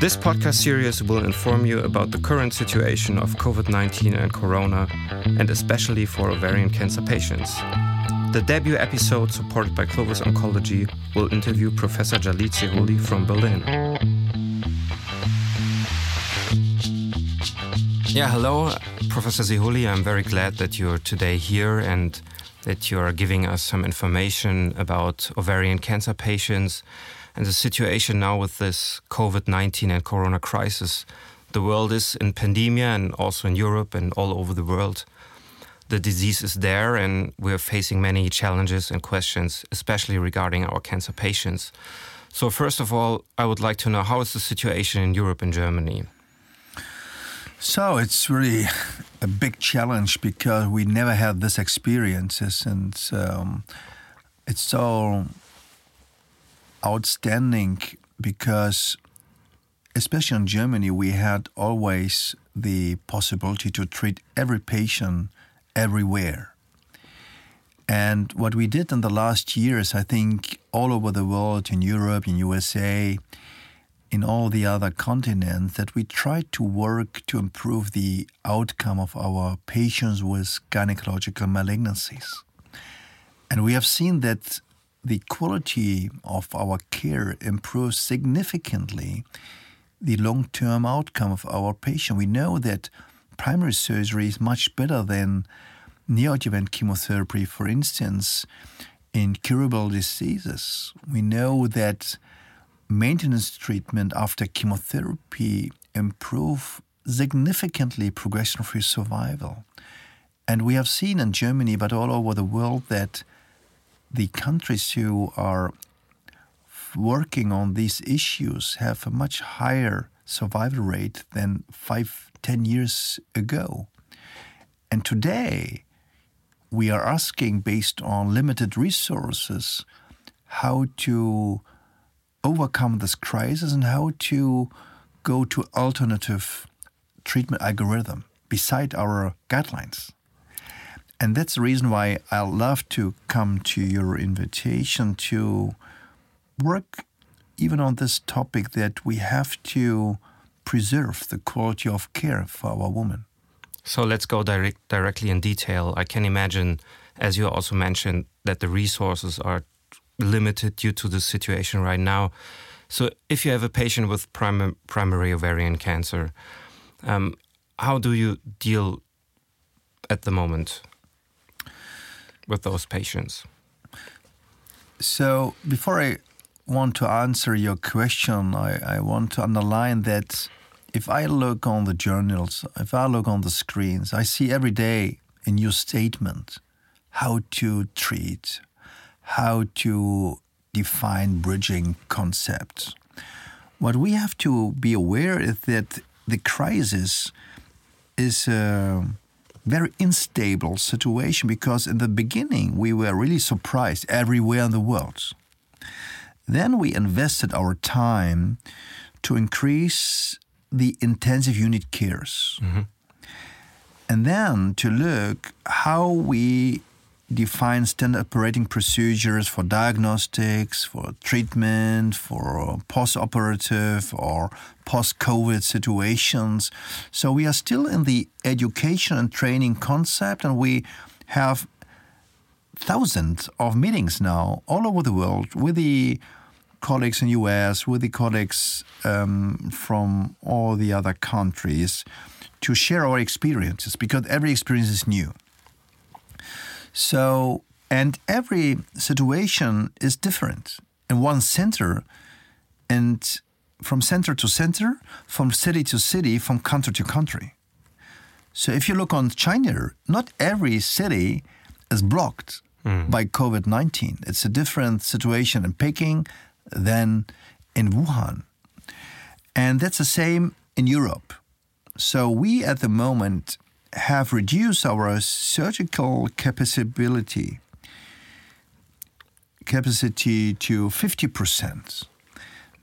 This podcast series will inform you about the current situation of COVID 19 and Corona, and especially for ovarian cancer patients. The debut episode, supported by Clovis Oncology, will interview Professor Jalid Sehouli from Berlin. Yeah, hello, Professor Sehouli. I'm very glad that you're today here and that you're giving us some information about ovarian cancer patients and the situation now with this COVID 19 and corona crisis. The world is in pandemia and also in Europe and all over the world. The disease is there, and we're facing many challenges and questions, especially regarding our cancer patients. So, first of all, I would like to know how is the situation in Europe and Germany? So, it's really a big challenge because we never had this experiences, and um, it's so outstanding because, especially in Germany, we had always the possibility to treat every patient everywhere. And what we did in the last years, I think, all over the world, in Europe, in USA, in all the other continents, that we tried to work to improve the outcome of our patients with gynecological malignancies. And we have seen that the quality of our care improves significantly the long term outcome of our patient. We know that primary surgery is much better than neoadjuvant chemotherapy, for instance, in curable diseases. We know that maintenance treatment after chemotherapy improve significantly progression-free survival. And we have seen in Germany, but all over the world, that the countries who are working on these issues have a much higher survival rate than five, ten years ago. And today, we are asking, based on limited resources, how to overcome this crisis and how to go to alternative treatment algorithm beside our guidelines. And that's the reason why I love to come to your invitation to work even on this topic that we have to preserve the quality of care for our women. So let's go direct, directly in detail. I can imagine, as you also mentioned, that the resources are limited due to the situation right now. So if you have a patient with prim primary ovarian cancer, um, how do you deal at the moment with those patients? So, before I want to answer your question, I, I, want to underline that if I look on the journals, if I look on the screens, I see every day a new statement how to treat, how to define bridging concepts. What we have to be aware is that the crisis is. Uh, very unstable situation because in the beginning we were really surprised everywhere in the world. Then we invested our time to increase the intensive unit cares. Mm-hmm. And then to look how we define standard operating procedures for diagnostics, for treatment, for post-operative or post-COVID situations. So we are still in the education and training concept, and we have thousands of meetings now all over the world with the colleagues in US, with the colleagues um, from all the other countries to share our experiences because every experience is new. So, and every situation is different in one center and from center to center, from city to city, from country to country. So if you look on China, not every city is blocked mm. by COVID 19. It's a different situation in Peking than in Wuhan. And that's the same in Europe. So we at the moment have reduced our surgical capacity capacity to 50%.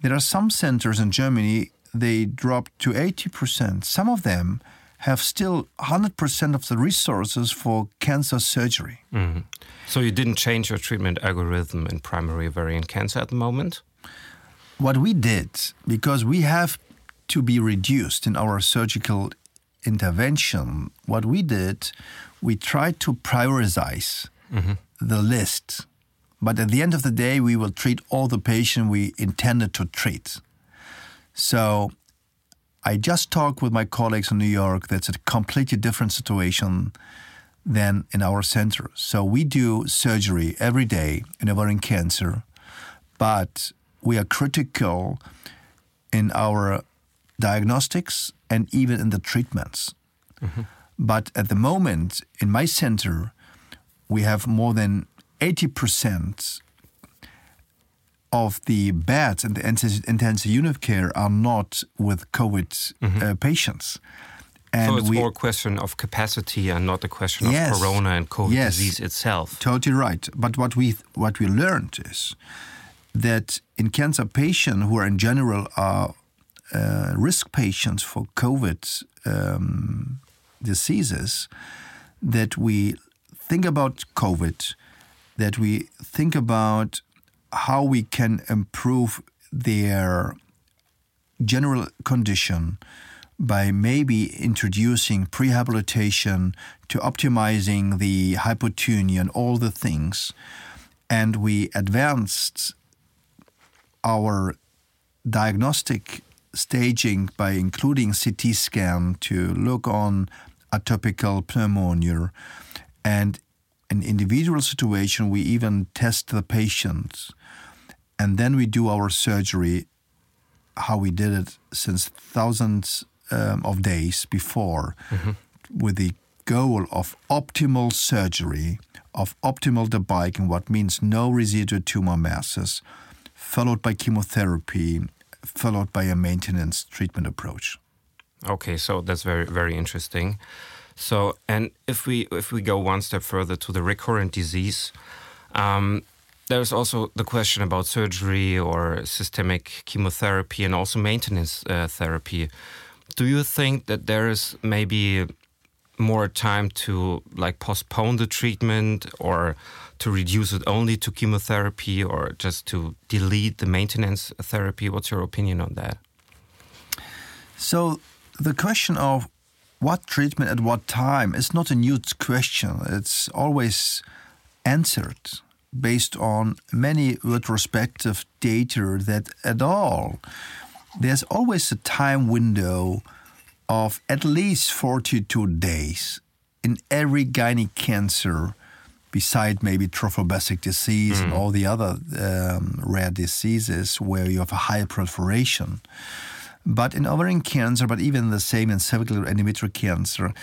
There are some centers in Germany they dropped to 80%. Some of them have still 100% of the resources for cancer surgery. Mm-hmm. So you didn't change your treatment algorithm in primary ovarian cancer at the moment? What we did, because we have to be reduced in our surgical intervention, what we did, we tried to prioritize mm-hmm. the list. But at the end of the day, we will treat all the patients we intended to treat. So I just talked with my colleagues in New York. That's a completely different situation than in our center. So we do surgery every day in ovarian cancer, but we are critical in our diagnostics and even in the treatments. But at the moment, in my center, we have more than 80% of the beds in the intensive unit care are not with COVID uh, patients. And so it's we, more a question of capacity and not a question Yes. of corona and COVID Yes. disease itself. Totally right. But what we what we learned is that in cancer patients who are in general are uh, risk patients for COVID um, diseases, that we think about COVID, that we think about how we can improve their general condition by maybe introducing prehabilitation to optimizing the hypotonia and all the things. And we advanced our diagnostic staging by including CT scan to look on atypical pneumonia. And in individual situation, we even test the patients. And then we do our surgery how we did it since thousands um, of days before, with the goal of optimal surgery, of optimal debulking, what means no residual tumor masses, followed by chemotherapy, followed by a maintenance treatment approach. Okay, so that's very very interesting. So, and if we if we go one step further to the recurrent disease, um, there's also the question about surgery or systemic chemotherapy and also maintenance uh, therapy. Do you think that there is maybe more time to like postpone the treatment or to reduce it only to chemotherapy or just to delete the maintenance therapy? What's your opinion on that? So the question of what treatment at what time is not a new question. It's always answered based on many retrospective data that at all there's always a time window of at least 42 days in every gynec cancer beside maybe trophoblastic disease and all the other um, rare diseases where you have a high proliferation. But in ovarian cancer, but even the same in cervical endometrial cancer,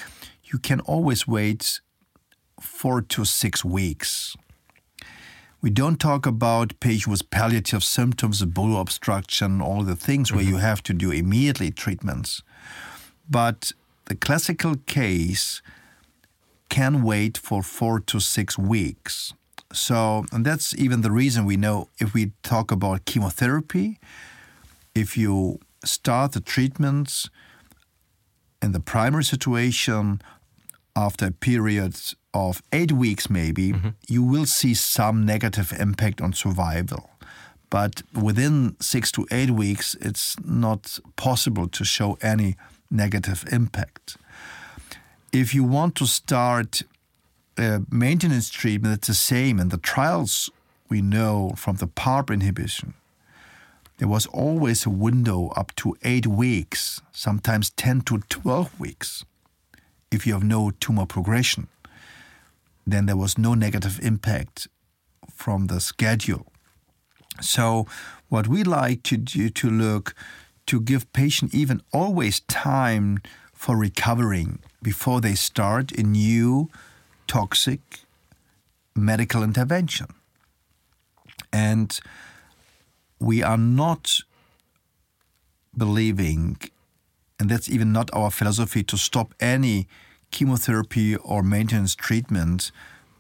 you can always wait four to six weeks. We don't talk about patients with palliative symptoms, bowel obstruction, all the things where you have to do immediately treatments. But the classical case can wait for four to six weeks. So, and that's even the reason we know if we talk about chemotherapy, if you start the treatments in the primary situation after a period of eight weeks, maybe, mm-hmm. you will see some negative impact on survival. But within six to eight weeks, it's not possible to show any negative impact. If you want to start uh, maintenance treatment, it's the same. In the trials, we know from the PARP inhibition, there was always a window up to eight weeks, sometimes 10 to 12 weeks. If you have no tumor progression, then there was no negative impact from the schedule. So, what we like to do to look to give patient even always time for recovering before they start a new toxic medical intervention. And we are not believing, and that's even not our philosophy, to stop any chemotherapy or maintenance treatment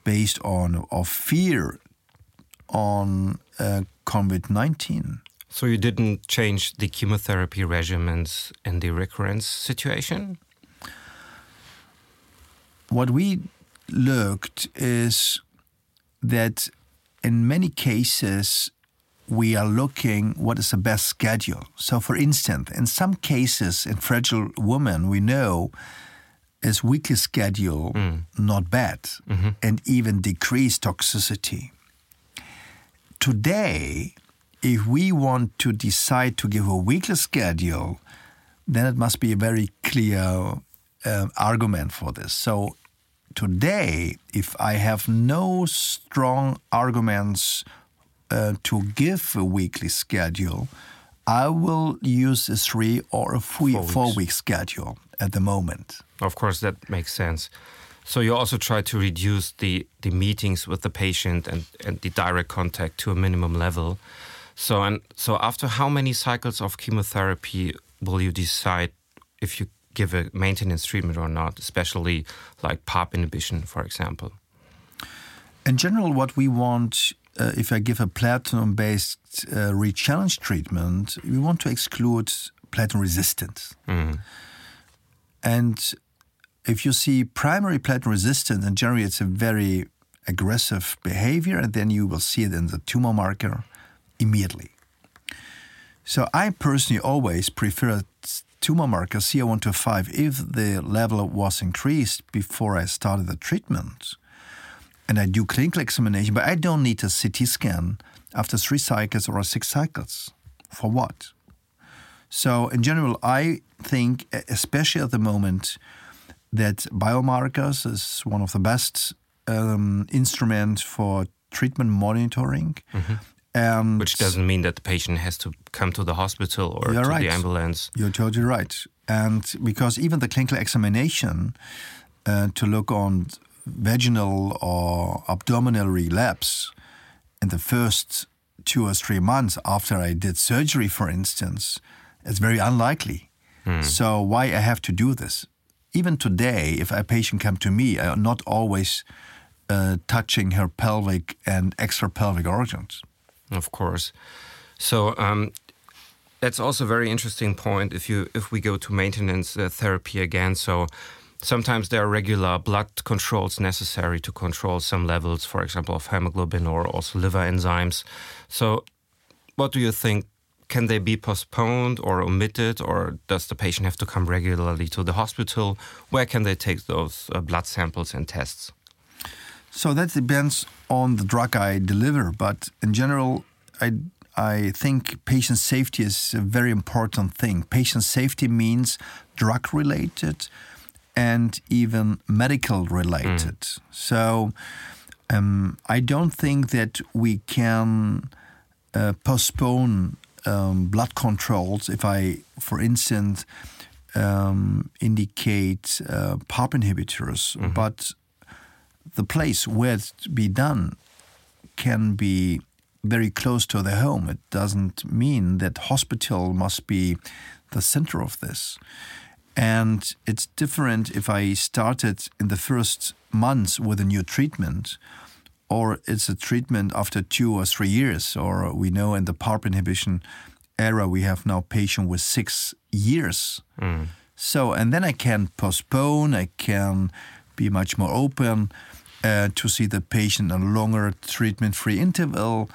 based on fear on uh, COVID nineteen. So you didn't change the chemotherapy regimens in the recurrence situation? What we looked is that in many cases we are looking what is the best schedule. So, for instance, in some cases in fragile women, we know is weekly schedule mm. not bad mm-hmm. and even decrease toxicity. Today, if we want to decide to give a weekly schedule, then it must be a very clear uh, argument for this. So today, if I have no strong arguments uh, to give a weekly schedule, I will use a three or a four, four week schedule at the moment. Of course, that makes sense. So you also try to reduce the, the meetings with the patient and, and the direct contact to a minimum level. So and so after how many cycles of chemotherapy will you decide if you give a maintenance treatment or not, especially like PARP inhibition, for example? In general, what we want, uh, if I give a platinum-based uh, re-challenge treatment, we want to exclude platinum resistance. And if you see primary platinum resistance, and generally it's a very aggressive behavior, and then you will see it in the tumor marker immediately. So I personally always prefer tumor marker CA125 if the level was increased before I started the treatment. And I do clinical examination, but I don't need a CT scan after three cycles or six cycles. For what? So in general, I think, especially at the moment, that biomarkers is one of the best um, instruments for treatment monitoring. And Which doesn't mean that the patient has to come to the hospital or to right. the ambulance. You're totally right. And because even the clinical examination uh, to look on vaginal or abdominal relapse in the first two or three months after I did surgery, for instance, it's very unlikely. So why I have to do this? Even today, if a patient come to me, I'm not always uh, touching her pelvic and extra pelvic organs. Of course. So um, that's also a very interesting point. If you if we go to maintenance uh, therapy again, so sometimes there are regular blood controls necessary to control some levels, for example, of hemoglobin or also liver enzymes. So, what do you think? Can they be postponed or omitted, or does the patient have to come regularly to the hospital? Where can they take those uh, blood samples and tests? So that depends on the drug I deliver, but in general, I I think patient safety is a very important thing. Patient safety means drug related and even medical related. So um, I don't think that we can uh, postpone um, blood controls if I, for instance, um, indicate uh, PARP inhibitors, but the place where it's to be done can be very close to the home. It doesn't mean that hospital must be the center of this. And it's different if I started in the first months with a new treatment, or it's a treatment after two or three years, or we know in the PARP inhibition era we have now patient with six years. Mm. So, and then I can postpone, I can be much more open uh, to see the patient a longer treatment free interval.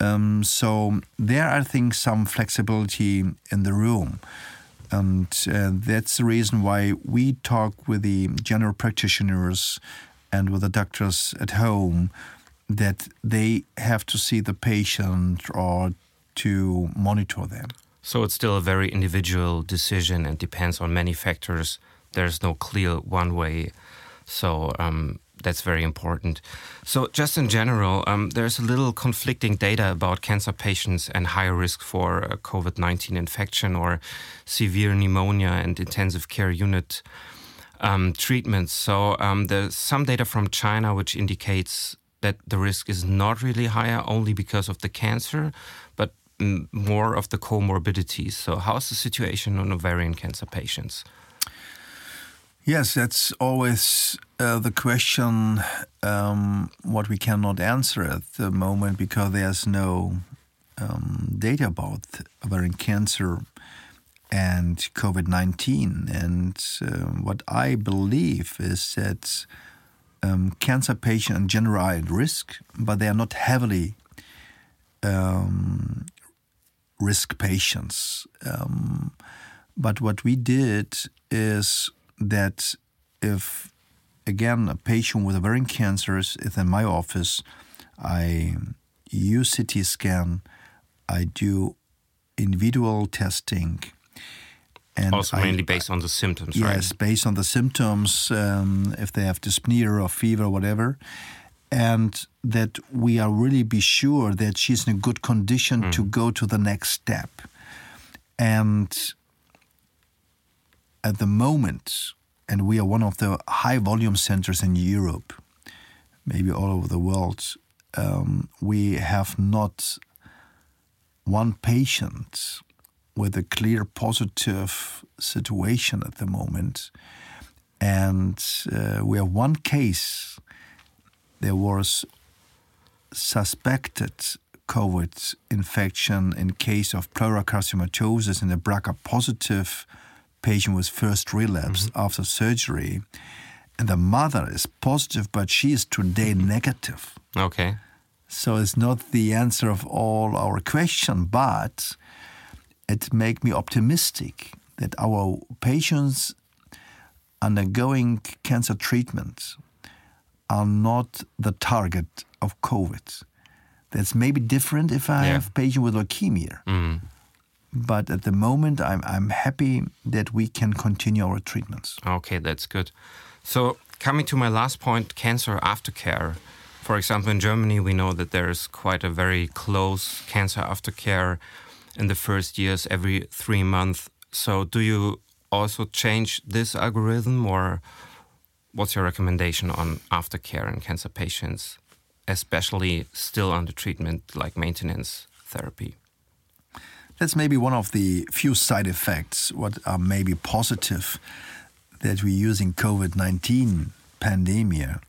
Um, so, there I think, some flexibility in the room. And uh, that's the reason why we talk with the general practitioners and with the doctors at home that they have to see the patient or to monitor them. So it's still a very individual decision and depends on many factors. There's no clear one way. So um, that's very important. So, just in general, um, there's a little conflicting data about cancer patients and higher risk for COVID 19 infection or severe pneumonia and intensive care unit um, treatments. So, um, there's some data from China which indicates that the risk is not really higher only because of the cancer, but more of the comorbidities. So, how's the situation on ovarian cancer patients? Yes, that's always uh, the question um, what we cannot answer at the moment because there's no um, data about ovarian cancer and COVID 19. And uh, what I believe is that um, cancer patients in general are at risk, but they are not heavily um, risk patients. Um, but what we did is that if, again, a patient with ovarian cancer is in my office, I use CT scan, I do individual testing. And also mainly I, based on the symptoms, yes, right? Yes, based on the symptoms, um, if they have dyspnea or fever or whatever. And that we are really be sure that she's in a good condition mm. to go to the next step. And at the moment, and we are one of the high volume centers in Europe, maybe all over the world, um, we have not one patient with a clear positive situation at the moment. And uh, we have one case. There was suspected COVID infection in case of pleural carcinomatosis in a BRCA positive patient was first relapse mm-hmm. after surgery. And the mother is positive, but she is today negative. Okay. So it's not the answer of all our question, but it make me optimistic that our patients undergoing cancer treatment are not the target of COVID. That's maybe different if I yeah. have patient with leukemia. Mm. But at the moment, I'm, I'm happy that we can continue our treatments. Okay, that's good. So, coming to my last point cancer aftercare. For example, in Germany, we know that there's quite a very close cancer aftercare in the first years, every three months. So, do you also change this algorithm, or what's your recommendation on aftercare in cancer patients, especially still under treatment like maintenance therapy? That's maybe one of the few side effects, what are maybe positive, that we use in COVID 19 pandemia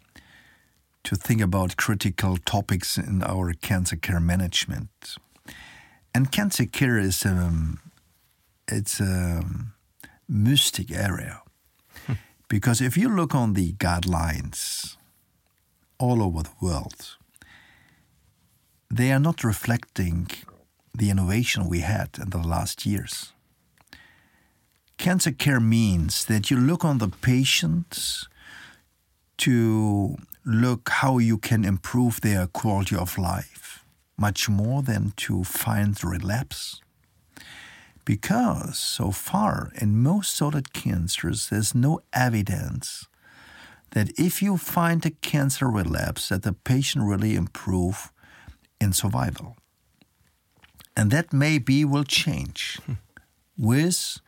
to think about critical topics in our cancer care management. And cancer care is um, it's a mystic area because if you look on the guidelines all over the world, they are not reflecting the innovation we had in the last years. Cancer care means that you look on the patients to look how you can improve their quality of life, much more than to find relapse. Because so far, in most solid cancers, there's no evidence that if you find a cancer relapse, that the patient really improve in survival. And that maybe will change hmm. with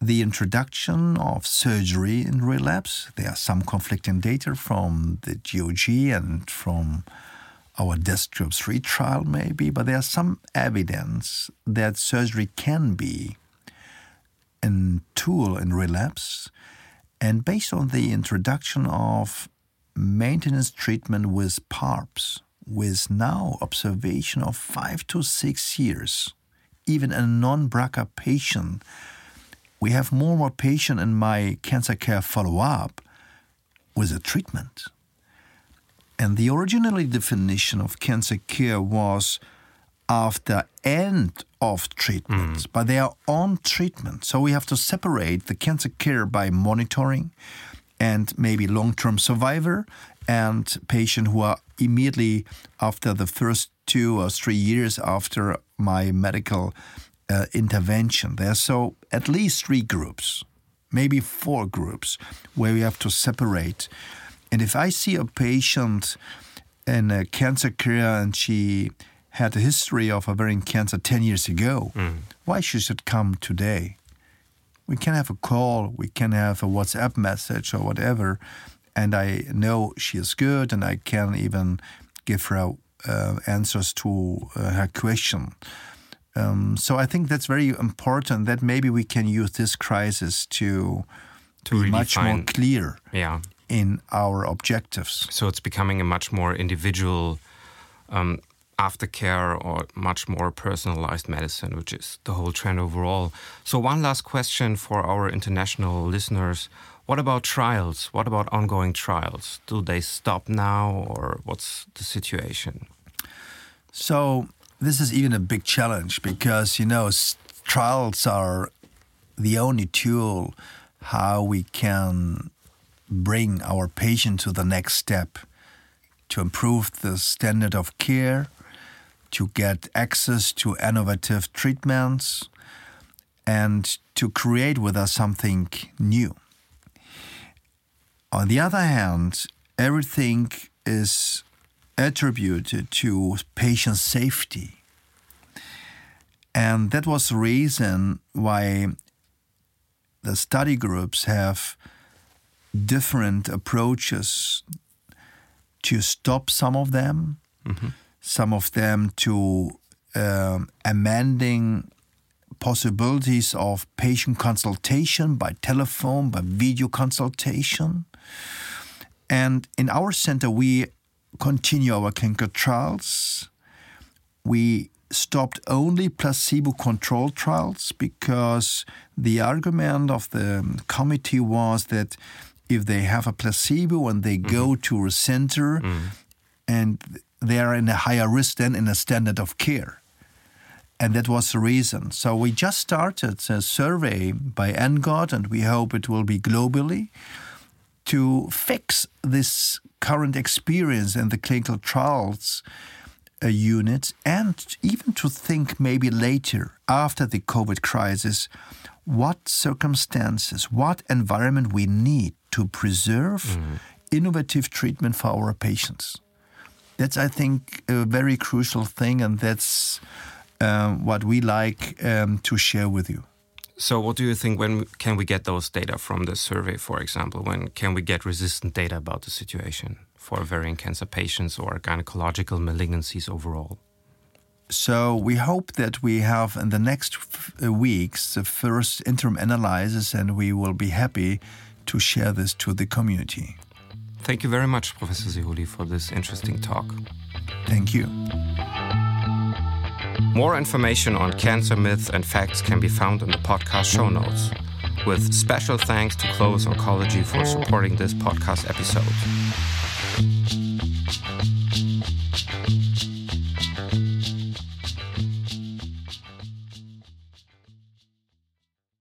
the introduction of surgery in relapse. There are some conflicting data from the GOG and from our DESKTOP 3 trial, maybe, but there's some evidence that surgery can be a tool in relapse. And based on the introduction of maintenance treatment with PARPs, with now observation of five to six years, even a non BRCA patient, we have more and more patients in my cancer care follow up with a treatment. And the original definition of cancer care was after end of treatment, mm. but they are on treatment. So we have to separate the cancer care by monitoring and maybe long-term survivor and patients who are immediately after the first two or three years after my medical uh, intervention. There are so at least three groups, maybe four groups, where we have to separate. And if I see a patient in a cancer care and she had a history of ovarian cancer 10 years ago, mm. why she should come today? We can have a call, we can have a WhatsApp message or whatever, and I know she is good, and I can even give her uh, answers to uh, her question. Um, so I think that's very important. That maybe we can use this crisis to to be much more clear yeah. in our objectives. So it's becoming a much more individual um, aftercare or much more personalized medicine, which is the whole trend overall. So one last question for our international listeners: what about trials? What about ongoing trials? Do they stop now, or what's the situation? So this is even a big challenge because, you know, trials are the only tool how we can bring our patient to the next step to improve the standard of care, to get access to innovative treatments, and to create with us something new. On the other hand, everything is attributed to patient safety. And that was the reason why the study groups have different approaches to stop some of them, mm-hmm. some of them to um, amending possibilities of patient consultation by telephone, by video consultation. And in our center, we continue our clinical trials. We stopped only placebo controlled trials because the argument of the committee was that if they have a placebo and they mm-hmm. go to a center mm. and they are in a higher risk than in a standard of care. And that was the reason. So we just started a survey by ENGOT, and we hope it will be globally to fix this current experience in the clinical trials uh, unit and even to think maybe later after the COVID crisis what circumstances, what environment we need to preserve mm. innovative treatment for our patients. That's, I think, a very crucial thing, and that's um, what we like um, to share with you. So, what do you think? When can we get those data from the survey, for example? When can we get resistant data about the situation for ovarian cancer patients or gynecological malignancies overall? So we hope that we have in the next uh, weeks the first interim analysis, and we will be happy to share this to the community. Thank you very much, Professor Sehouli, for this interesting talk. Thank you. More information on cancer myths and facts can be found in the podcast show notes. With special thanks to Clovis Oncology for supporting this podcast episode.